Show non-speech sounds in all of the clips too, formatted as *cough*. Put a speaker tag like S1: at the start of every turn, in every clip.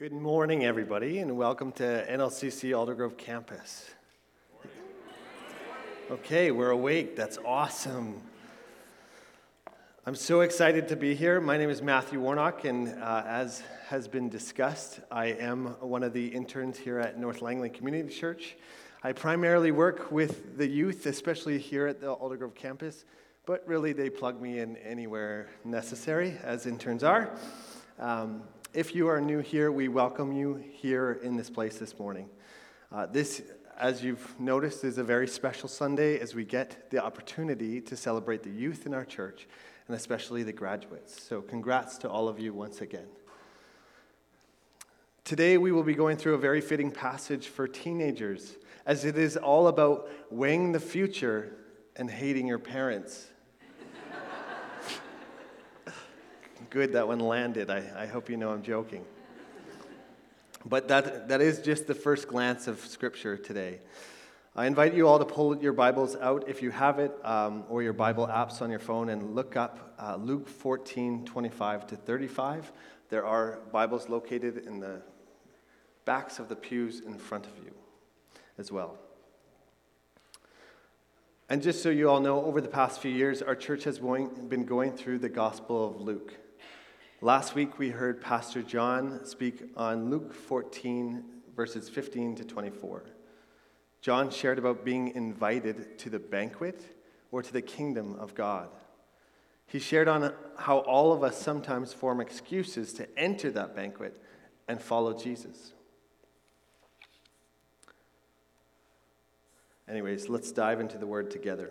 S1: Good morning, everybody, and welcome to NLCC Aldergrove campus. Okay, we're awake. That's awesome. I'm so excited to be here. My name is Matthew Warnock, and uh, as has been discussed, I am one of the interns here at North Langley Community Church. I primarily work with the youth, especially here at the Aldergrove campus, but really they plug me in anywhere necessary, as interns are. Um, if you are new here, we welcome you here in this place this morning. Uh, this, as you've noticed, is a very special Sunday as we get the opportunity to celebrate the youth in our church and especially the graduates. So, congrats to all of you once again. Today, we will be going through a very fitting passage for teenagers, as it is all about weighing the future and hating your parents. Good that one landed. I, I hope you know I'm joking. But that, that is just the first glance of Scripture today. I invite you all to pull your Bibles out if you have it, um, or your Bible apps on your phone, and look up uh, Luke 14 25 to 35. There are Bibles located in the backs of the pews in front of you as well. And just so you all know, over the past few years, our church has been going through the Gospel of Luke. Last week, we heard Pastor John speak on Luke 14, verses 15 to 24. John shared about being invited to the banquet or to the kingdom of God. He shared on how all of us sometimes form excuses to enter that banquet and follow Jesus. Anyways, let's dive into the word together.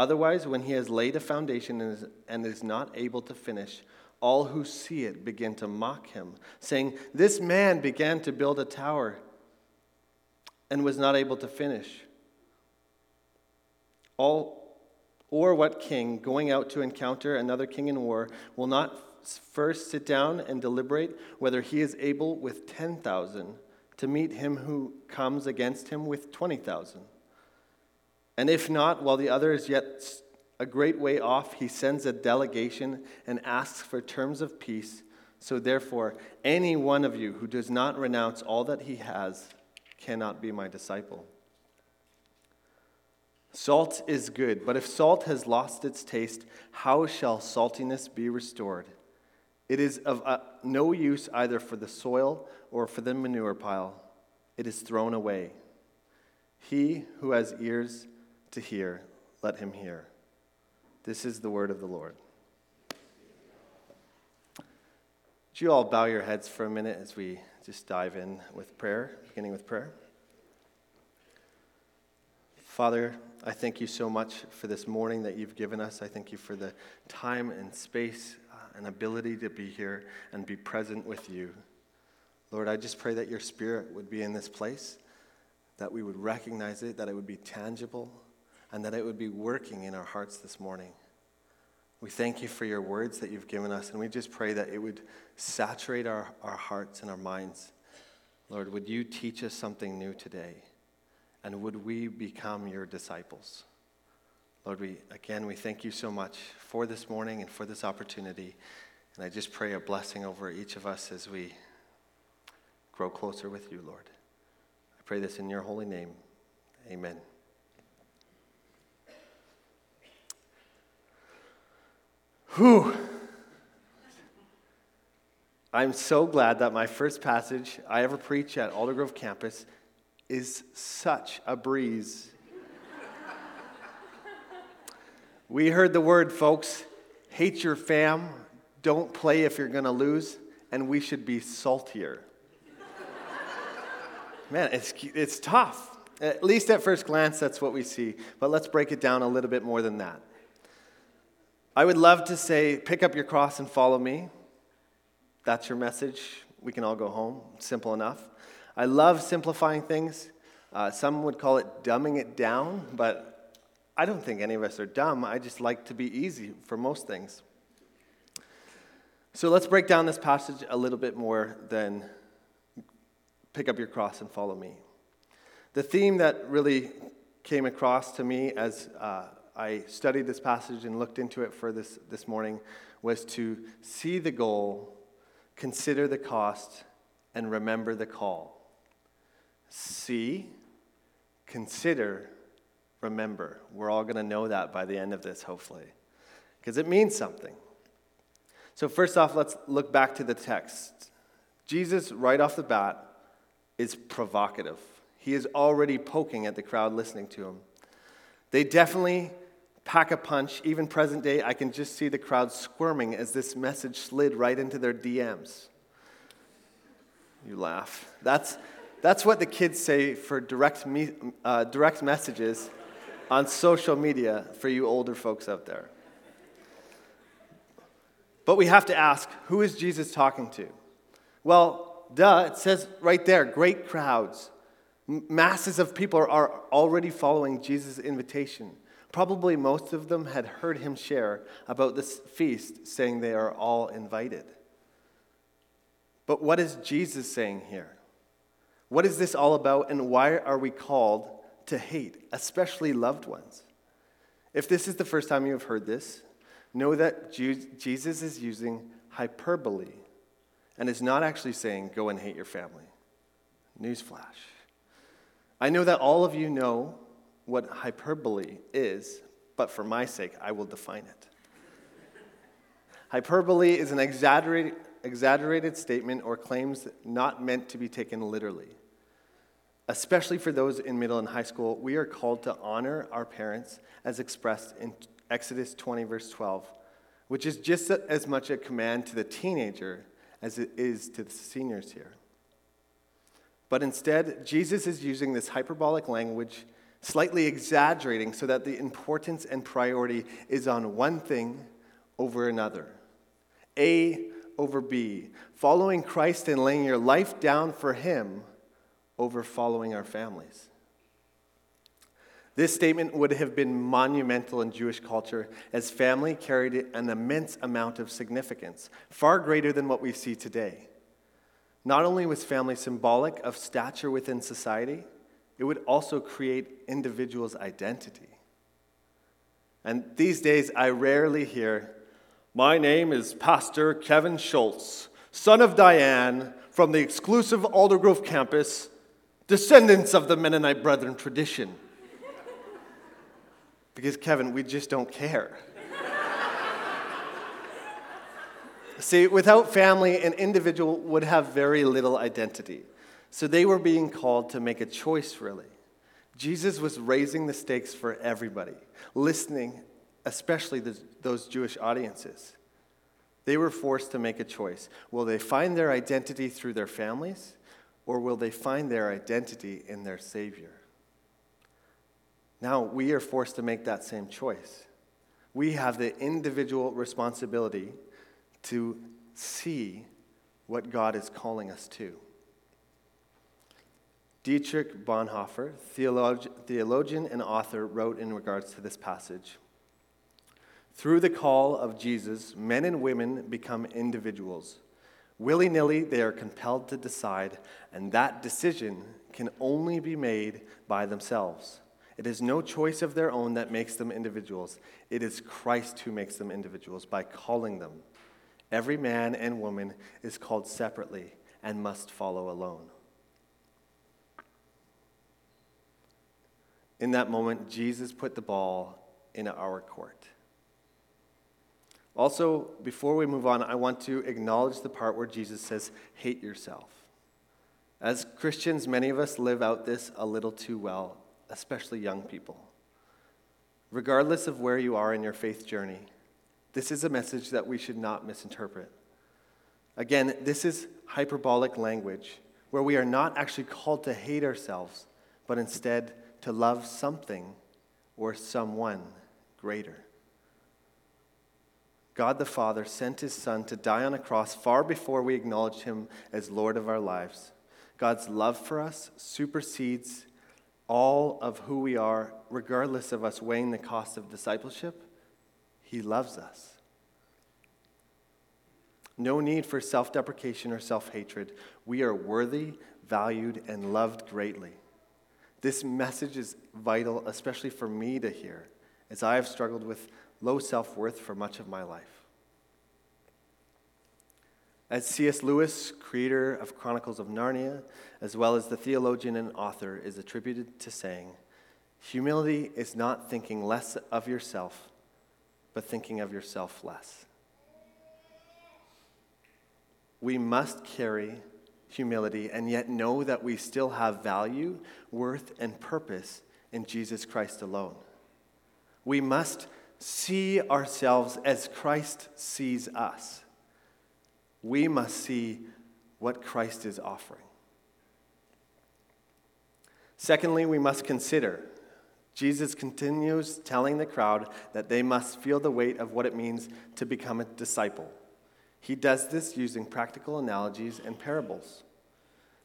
S1: Otherwise, when he has laid a foundation and is, and is not able to finish, all who see it begin to mock him, saying, This man began to build a tower and was not able to finish. All, or what king, going out to encounter another king in war, will not first sit down and deliberate whether he is able with 10,000 to meet him who comes against him with 20,000? And if not, while the other is yet a great way off, he sends a delegation and asks for terms of peace. So therefore, any one of you who does not renounce all that he has cannot be my disciple. Salt is good, but if salt has lost its taste, how shall saltiness be restored? It is of uh, no use either for the soil or for the manure pile. It is thrown away. He who has ears, to hear, let him hear. This is the word of the Lord. Would you all bow your heads for a minute as we just dive in with prayer, beginning with prayer? Father, I thank you so much for this morning that you've given us. I thank you for the time and space uh, and ability to be here and be present with you. Lord, I just pray that your spirit would be in this place, that we would recognize it, that it would be tangible, and that it would be working in our hearts this morning. We thank you for your words that you've given us, and we just pray that it would saturate our, our hearts and our minds. Lord, would you teach us something new today? And would we become your disciples? Lord, we again we thank you so much for this morning and for this opportunity. And I just pray a blessing over each of us as we grow closer with you, Lord. I pray this in your holy name. Amen. Whew. I'm so glad that my first passage I ever preach at Aldergrove campus is such a breeze. we heard the word, folks hate your fam, don't play if you're to lose, and we should be saltier. Man, it's, it's tough. At least at first glance, that's what we see. But let's break it down a little bit more than that. I would love to say, pick up your cross and follow me. that's your message, we can all go home. Simple enough. I love simplifying things. Uh, some would call it dumbing it down, but I don't think any of us are dumb. I just like to be easy for most things. So let's break down this passage a little bit more than pick up your cross and follow me. The theme that really came across to me as uh, I studied this passage and looked into it for this, this morning was to see the goal, consider the cost, and remember the call. See, consider, remember. We're all going to know that by the end of this, hopefully, because it means something. So, first off, let's look back to the text. Jesus, right off the bat, is provocative. He is already poking at the crowd listening to him. They definitely pack a punch. Even present day, I can just see the crowd squirming as this message slid right into their DMs. You laugh. That's, that's what the kids say for direct, me, uh, direct messages on social media for you older folks out there. But we have to ask who is Jesus talking to? Well, duh, it says right there great crowds. Masses of people are already following Jesus' invitation. Probably most of them had heard him share about this feast, saying they are all invited. But what is Jesus saying here? What is this all about, and why are we called to hate, especially loved ones? If this is the first time you have heard this, know that Jesus is using hyperbole and is not actually saying, go and hate your family. Newsflash. I know that all of you know what hyperbole is, but for my sake, I will define it. hyperbole is an exaggerated, exaggerated statement or claims not meant to be taken literally. Especially for those in middle and high school, we are called to honor our parents as expressed in Exodus 20, verse 12, which is just as much a command to the teenager as it is to the seniors here. But instead, Jesus is using this hyperbolic language slightly exaggerating so that the importance and priority is on one thing over another. A over B. Following Christ and laying your life down for Him over following our families. This statement would have been monumental in Jewish culture as family carried an immense amount of significance, far greater than what we see today. Not only was family symbolic of stature within society, it would also create individuals' identity. And these days, I rarely hear, My name is Pastor Kevin Schultz, son of Diane, from the exclusive Aldergrove campus, descendants of the Mennonite Brethren tradition. because, Kevin, we just don't care. See, without family, an individual would have very little identity. So they were being called to make a choice, really. Jesus was raising the stakes for everybody, listening, especially the, those Jewish audiences. They were forced to make a choice. Will they find their identity through their families, or will they find their identity in their Savior? Now, we are forced to make that same choice. We have the individual responsibility to see what God is calling us to. Dietrich Bonhoeffer, theologian and author, wrote in regards to this passage Through the call of Jesus, men and women become individuals. Willy nilly, they are compelled to decide, and that decision can only be made by themselves. It is no choice of their own that makes them individuals. It is Christ who makes them individuals by calling them. Every man and woman is called separately and must follow alone. in that moment, Jesus put the ball in our court. Also, before we move on, I want to acknowledge the part where Jesus says, hate yourself. As Christians, many of us live out this a little too well, especially young people. Regardless of where you are in your faith journey, this is a message that we should not misinterpret. Again, this is hyperbolic language where we are not actually called to hate ourselves, but instead to love something or someone greater. God the Father sent his Son to die on a cross far before we acknowledged him as Lord of our lives. God's love for us supersedes all of who we are, regardless of us weighing the cost of discipleship. He loves us. No need for self deprecation or self hatred. We are worthy, valued, and loved greatly. This message is vital, especially for me to hear, as I have struggled with low self worth for much of my life. As C.S. Lewis, creator of Chronicles of Narnia, as well as the theologian and author, is attributed to saying, humility is not thinking less of yourself, but thinking of yourself less. We must carry humility and yet know that we still have value, worth, and purpose in Jesus Christ alone. We must see ourselves as Christ sees us. We must see what Christ is offering. Secondly, we must consider. Jesus continues telling the crowd that they must feel the weight of what it means to become a disciple. He does this using practical analogies and parables.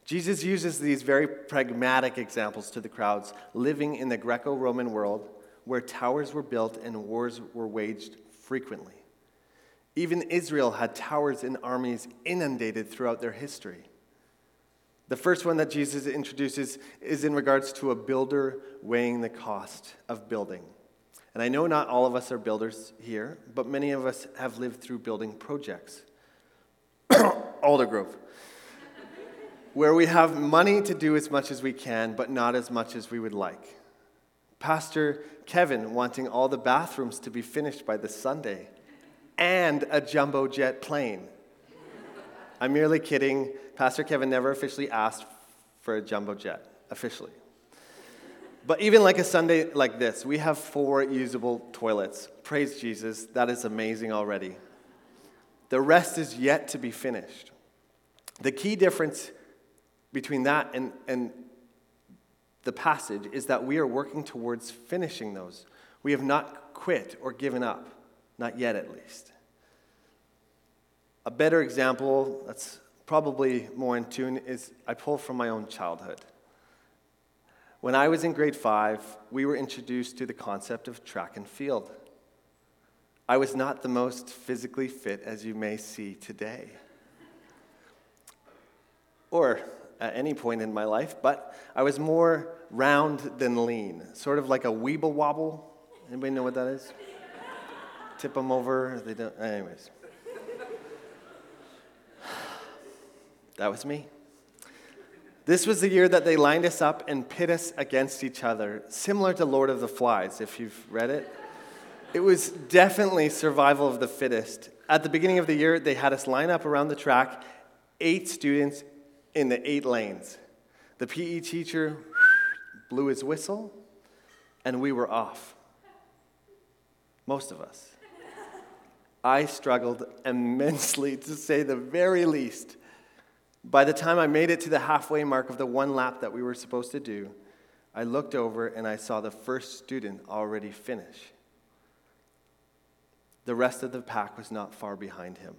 S1: Jesus uses these very pragmatic examples to the crowds living in the Greco Roman world where towers were built and wars were waged frequently. Even Israel had towers and armies inundated throughout their history. The first one that Jesus introduces is in regards to a builder weighing the cost of building. And I know not all of us are builders here, but many of us have lived through building projects. *coughs* Aldergrove, where we have money to do as much as we can, but not as much as we would like. Pastor Kevin wanting all the bathrooms to be finished by this Sunday, and a jumbo jet plane. I'm merely kidding. Pastor Kevin never officially asked for a jumbo jet, officially. But even like a Sunday like this, we have four usable toilets. Praise Jesus, that is amazing already. The rest is yet to be finished. The key difference between that and, and the passage is that we are working towards finishing those. We have not quit or given up, not yet at least. A better example that's probably more in tune is I pull from my own childhood. When I was in grade five, we were introduced to the concept of track and field. I was not the most physically fit as you may see today. Or at any point in my life, but I was more round than lean, sort of like a weeble wobble. Anybody know what that is? Tip them over. They don't. Anyways, that was me. This was the year that they lined us up and pit us against each other, similar to Lord of the Flies, if you've read it. It was definitely survival of the fittest. At the beginning of the year, they had us line up around the track, eight students in the eight lanes. The PE teacher blew his whistle, and we were off. Most of us. I struggled immensely, to say the very least. By the time I made it to the halfway mark of the one lap that we were supposed to do, I looked over and I saw the first student already finish. The rest of the pack was not far behind him.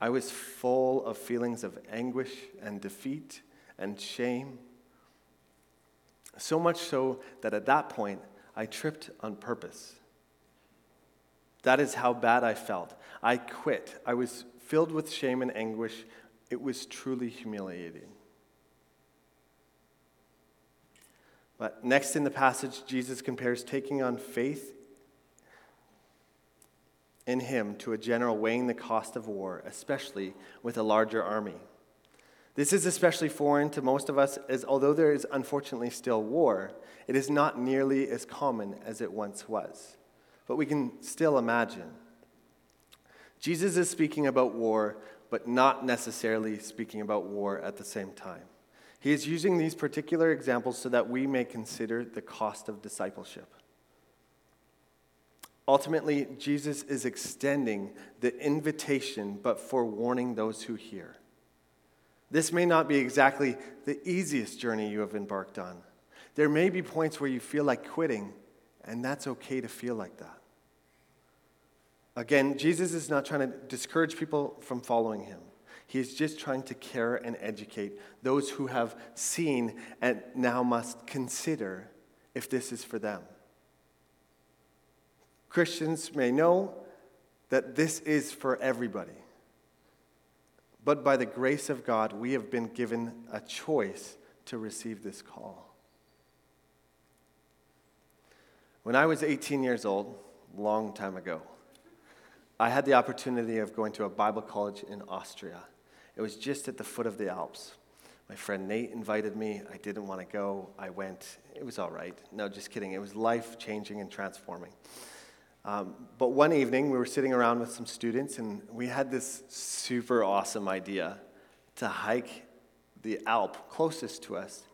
S1: I was full of feelings of anguish and defeat and shame. So much so that at that point, I tripped on purpose. That is how bad I felt. I quit. I was filled with shame and anguish. It was truly humiliating. But next in the passage, Jesus compares taking on faith in him to a general weighing the cost of war, especially with a larger army. This is especially foreign to most of us, as although there is unfortunately still war, it is not nearly as common as it once was. But we can still imagine. Jesus is speaking about war, but not necessarily speaking about war at the same time. He is using these particular examples so that we may consider the cost of discipleship. Ultimately, Jesus is extending the invitation, but forewarning those who hear. This may not be exactly the easiest journey you have embarked on. There may be points where you feel like quitting, and that's okay to feel like that. Again, Jesus is not trying to discourage people from following him. He is just trying to care and educate those who have seen and now must consider if this is for them. Christians may know that this is for everybody. But by the grace of God, we have been given a choice to receive this call. When I was 18 years old, long time ago, I had the opportunity of going to a Bible college in Austria. It was just at the foot of the Alps. My friend Nate invited me. I didn't want to go. I went. It was all right. No, just kidding. It was life changing and transforming. Um, but one evening, we were sitting around with some students, and we had this super awesome idea to hike the Alp closest to us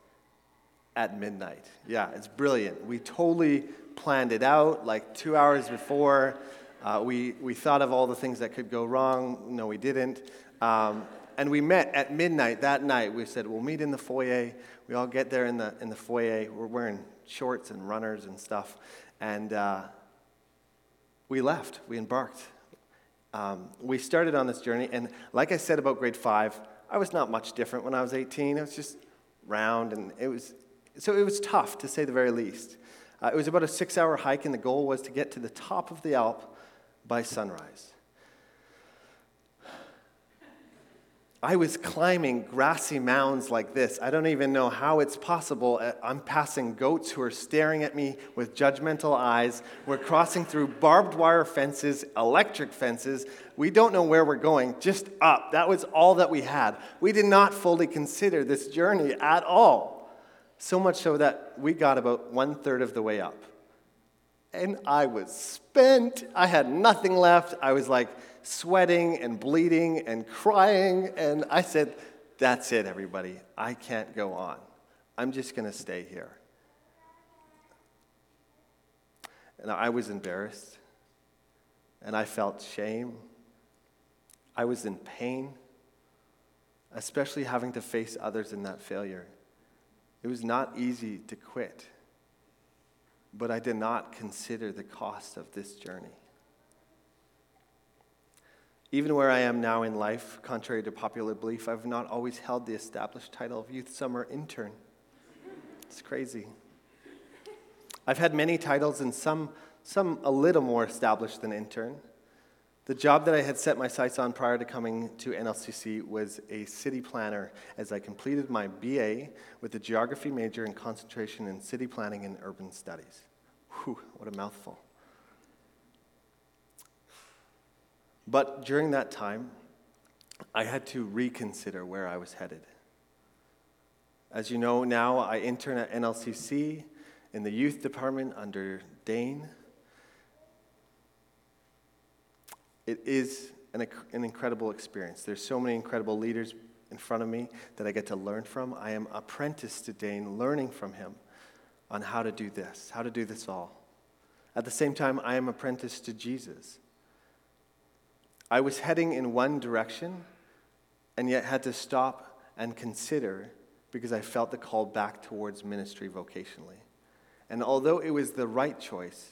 S1: at midnight. Yeah, it's brilliant. We totally planned it out like two hours before. Uh, we, we thought of all the things that could go wrong. No, we didn't. Um, and we met at midnight that night. We said, we'll meet in the foyer. We all get there in the, in the foyer. We're wearing shorts and runners and stuff. And uh, we left, we embarked. Um, we started on this journey, and like I said about grade five, I was not much different when I was 18. It was just round, and it was so it was tough to say the very least. Uh, it was about a six-hour hike, and the goal was to get to the top of the Alp by sunrise. I was climbing grassy mounds like this. I don't even know how it's possible. Uh, I'm passing goats who are staring at me with judgmental eyes. We're crossing through barbed wire fences, electric fences. We don't know where we're going, just up. That was all that we had. We did not fully consider this journey at all. So much so that we got about one third of the way up. And I was spent. I had nothing left. I was like, sweating and bleeding and crying. And I said, That's it, everybody. I can't go on. I'm just going to stay here. And I was embarrassed. And I felt shame. I was in pain, especially having to face others in that failure. It was not easy to quit, but I did not consider the cost of this journey. Even where I am now in life, contrary to popular belief, I've not always held the established title of Youth Summer Intern. It's crazy. I've had many titles and some, some a little more established than intern. The job that I had set my sights on prior to coming to NLCC was a city planner as I completed my BA with a geography major and concentration in city planning and urban studies. Whew, what a mouthful. But during that time, I had to reconsider where I was headed. As you know, now I intern at NLCC in the youth department under Dane. It is an, an incredible experience. There's so many incredible leaders in front of me that I get to learn from. I am apprentice to Dane, learning from him on how to do this, how to do this all. At the same time, I am apprentice to Jesus. I was heading in one direction and yet had to stop and consider because I felt the call back towards ministry vocationally. And although it was the right choice,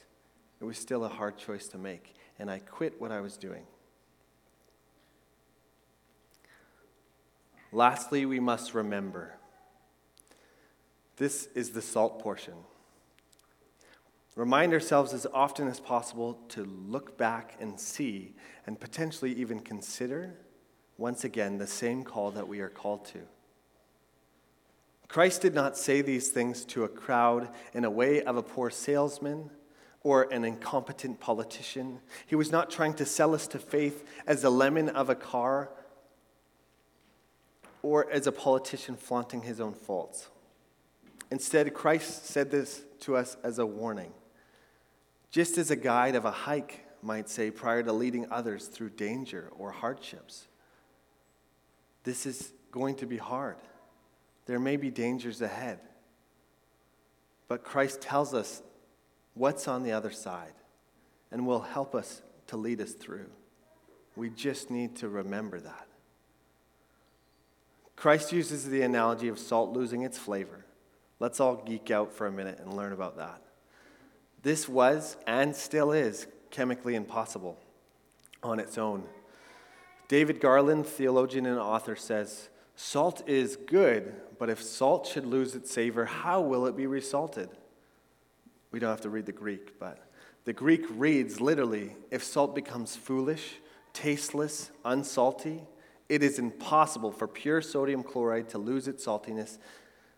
S1: it was still a hard choice to make, and I quit what I was doing. Lastly, we must remember this is the salt portion. Remind ourselves as often as possible to look back and see and potentially even consider once again the same call that we are called to. Christ did not say these things to a crowd in a way of a poor salesman or an incompetent politician. He was not trying to sell us to faith as a lemon of a car or as a politician flaunting his own faults. Instead, Christ said this to us as a warning just as a guide of a hike might say prior to leading others through danger or hardships. This is going to be hard. There may be dangers ahead. But Christ tells us what's on the other side and will help us to lead us through. We just need to remember that. Christ uses the analogy of salt losing its flavor. Let's all geek out for a minute and learn about that. This was and still is chemically impossible. on its own. David Garland, theologian and author, says Salt is good, but if salt should lose its savor, how will it be resalted? We don't have to read the Greek, but the Greek reads literally if salt becomes foolish, tasteless, unsalty, it is impossible for pure sodium chloride to lose its saltiness.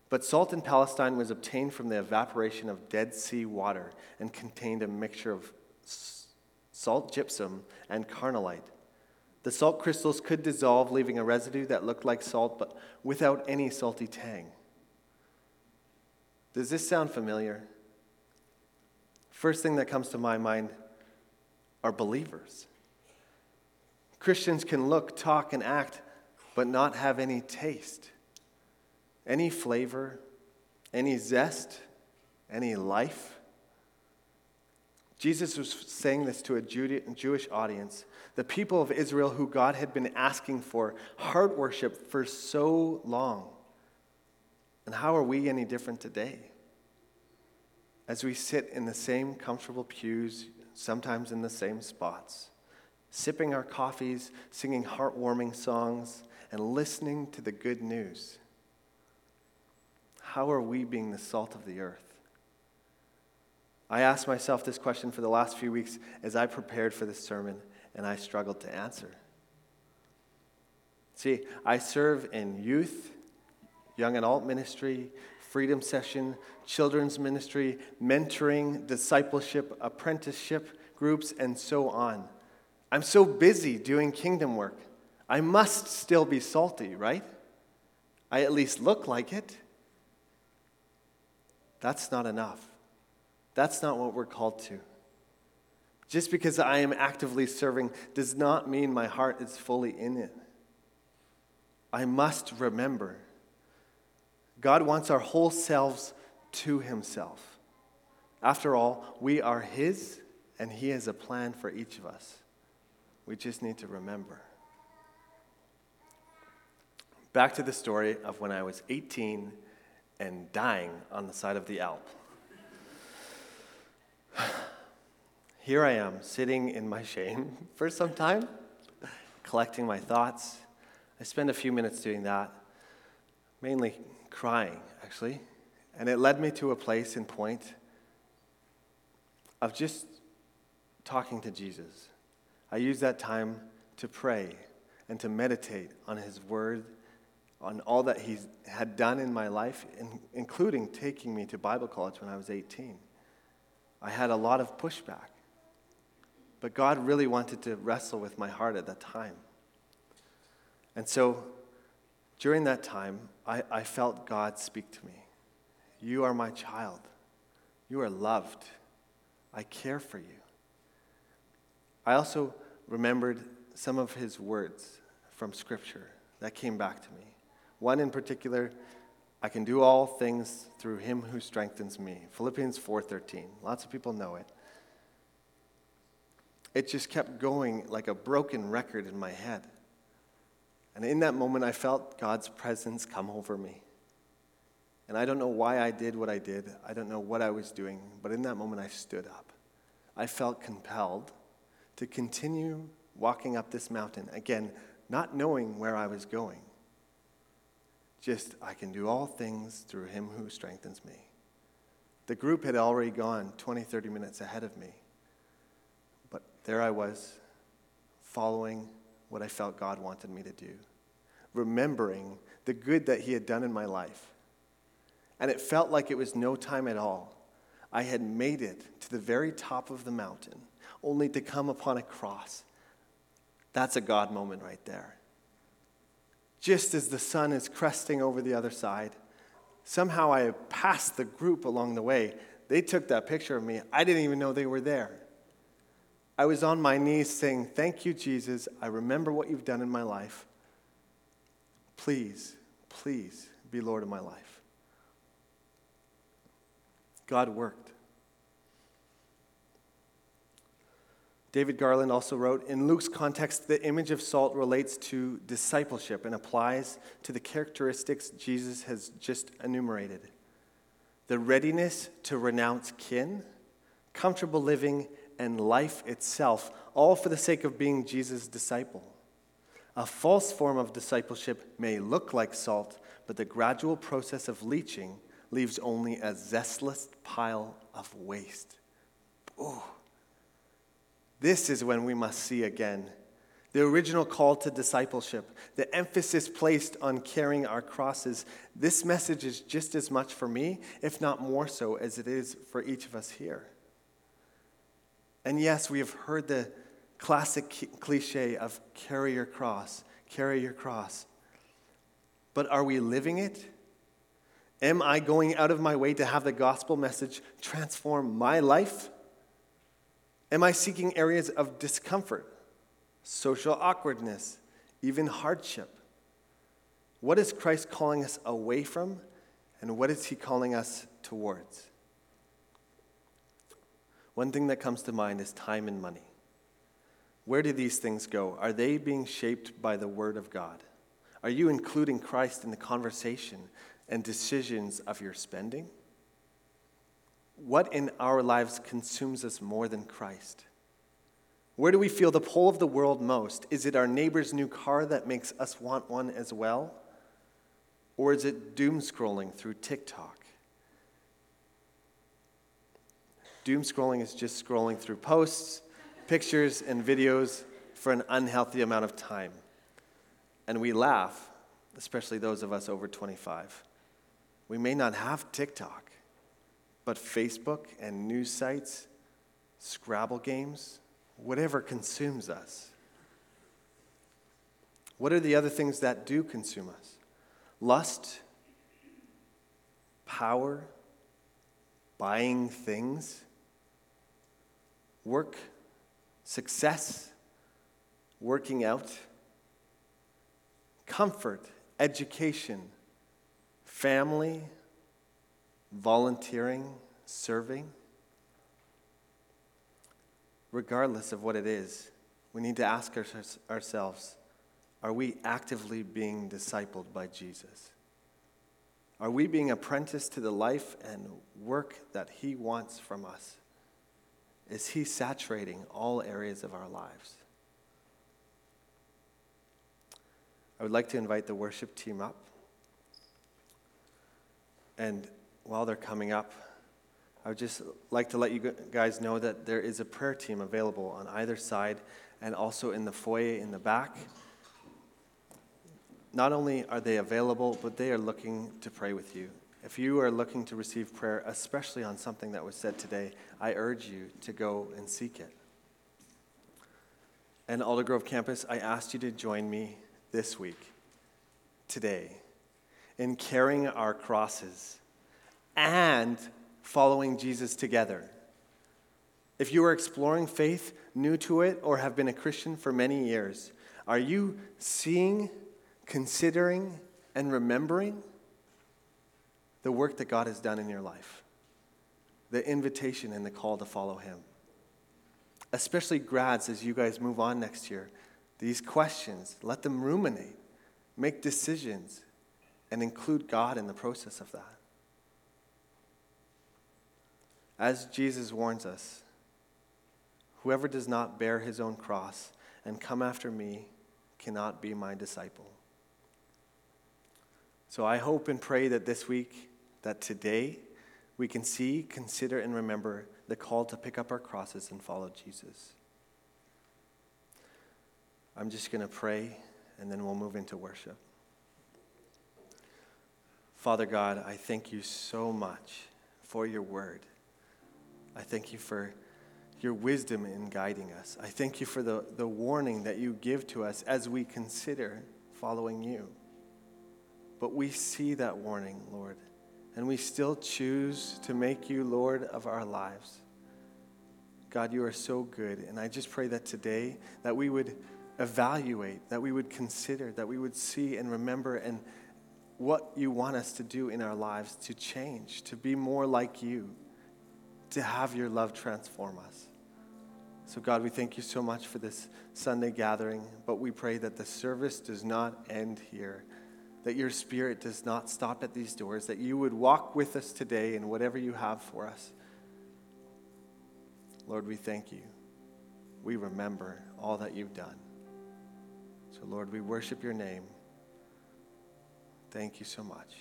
S1: But salt in Palestine was obtained from the evaporation of Dead Sea water and contained a mixture of salt gypsum and carnallite. The salt crystals could dissolve, leaving a residue that looked like salt, but without any salty tang. Does this sound familiar? First thing that comes to my mind are believers. Christians can look, talk, and act, but not have any taste, any flavor, any zest, any life. Jesus was saying this to a Jewish audience, the people of Israel who God had been asking for heart worship for so long. And how are we any different today? As we sit in the same comfortable pews, sometimes in the same spots sipping our coffees, singing heartwarming songs, and listening to the good news. How are we being the salt of the earth? I asked myself this question for the last few weeks as I prepared for this sermon, and I struggled to answer. See, I serve in youth, young adult ministry, freedom session, children's ministry, mentoring, discipleship, apprenticeship groups, and so on. I'm so busy doing kingdom work. I must still be salty, right? I at least look like it. That's not enough. That's not what we're called to. Just because I am actively serving does not mean my heart is fully in it. I must remember God wants our whole selves to Himself. After all, we are His, and He has a plan for each of us. We just need to remember. Back to the story of when I was 18 and dying on the side of the Alp. *sighs* Here I am, sitting in my shame *laughs* for some time, collecting my thoughts. I spend a few minutes doing that, mainly crying, actually. And it led me to a place and point of just talking to Jesus. I used that time to pray and to meditate on His Word, on all that He had done in my life, including taking me to Bible college when I was 18. I had a lot of pushback. But God really wanted to wrestle with my heart at that time. And so during that time, I, I felt God speak to me You are my child. You are loved. I care for you. I also remembered some of his words from Scripture that came back to me. One in particular, I can do all things through him who strengthens me. Philippians 4:13. Lots of people know it. It just kept going like a broken record in my head. And in that moment I felt God's presence come over me. And I don't know why I did what I did. I don't know what I was doing, but in that moment I stood up. I felt compelled to continue walking up this mountain. Again, not knowing where I was going. Just, I can do all things through him who strengthens me. The group had already gone 20, 30 minutes ahead of me. But there I was, following what I felt God wanted me to do, remembering the good that He had done in my life. And it felt like it was no time at all. I had made it to the very top of the mountain only to come upon a cross. That's a God moment right there. Just as the sun is cresting over the other side, somehow I passed the group along the way. They took that picture of me. I didn't even know they were there. I was on my knees saying, Thank you, Jesus. I remember what you've done in my life. Please, please be Lord of my life. God worked. David Garland also wrote In Luke's context, the image of salt relates to discipleship and applies to the characteristics Jesus has just enumerated the readiness to renounce kin, comfortable living, and life itself, all for the sake of being Jesus' disciple. A false form of discipleship may look like salt, but the gradual process of leaching leaves only a zestless pile of waste. Ooh. This is when we must see again the original call to discipleship, the emphasis placed on carrying our crosses. This message is just as much for me, if not more so, as it is for each of us here. And yes, we have heard the classic cliche of carry your cross, carry your cross. But are we living it? Am I going out of my way to have the gospel message transform my life? Am I seeking areas of discomfort? social awkwardness, even hardship. What is Christ calling us away from, and what is he calling us towards? One thing that comes to mind is time and money. Where do these things go? Are they being shaped by the Word of God? Are you including Christ in the conversation and decisions of your spending? What in our lives consumes us more than Christ? Where do we feel the pull of the world most? Is it our neighbor's new car that makes us want one as well? Or is it doom scrolling through TikTok? Doom scrolling is just scrolling through posts, pictures, and videos for an unhealthy amount of time. And we laugh, especially those of us over 25. We may not have TikTok, but Facebook and news sites, Scrabble games, whatever consumes us. What are the other things that do consume us? Lust, power, buying things, work, success, working out, comfort, education, family, volunteering, serving regardless of what it is, we need to ask ourselves are we actively being discipled by Jesus? Are we being apprenticed to the life and work that He wants from us? Is He saturating all areas of our lives? I would like to invite the worship team up. And while they're coming up, I would just like to let you guys know that there is a prayer team available on either side and also in the foyer in the back. Not only are they available, but they are looking to pray with you. If you are looking to receive prayer, especially on something that was said today, I urge you to go and seek it. And Aldergrove campus, I asked you to join me this week, today, in carrying our crosses and following Jesus together. If you are exploring faith, new to it, or have been a Christian for many years, are you seeing, considering, and remembering the work that God has done in your life? The invitation and the call to follow Him. Especially grads, as you guys move on next year, these questions, let them ruminate, make decisions, and include God in the process of that. As Jesus warns us, whoever does not bear his own cross and come after me cannot be my disciple. So I hope and pray that this week, that today, we can see, consider, and remember the call to pick up our crosses and follow Jesus. I'm just going to pray and then we'll move into worship. Father God, I thank you so much for your word. I thank you for your wisdom in guiding us. I thank you for the, the warning that you give to us as we consider following you. But we see that warning, Lord, and we still choose to make you Lord of our lives. God, you are so good. And I just pray that today that we would evaluate, that we would consider, that we would see and remember and what you want us to do in our lives to change, to be more like you to have your love transform us. So, God, we thank you so much for this Sunday gathering, but we pray that the service does not end here, that your spirit does not stop at these doors, that you would walk with us today in whatever you have for us. Lord, we thank you. We remember all that you've done. So, Lord, we worship your name. Thank you so much.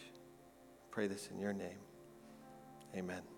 S1: Pray this in your name. Amen.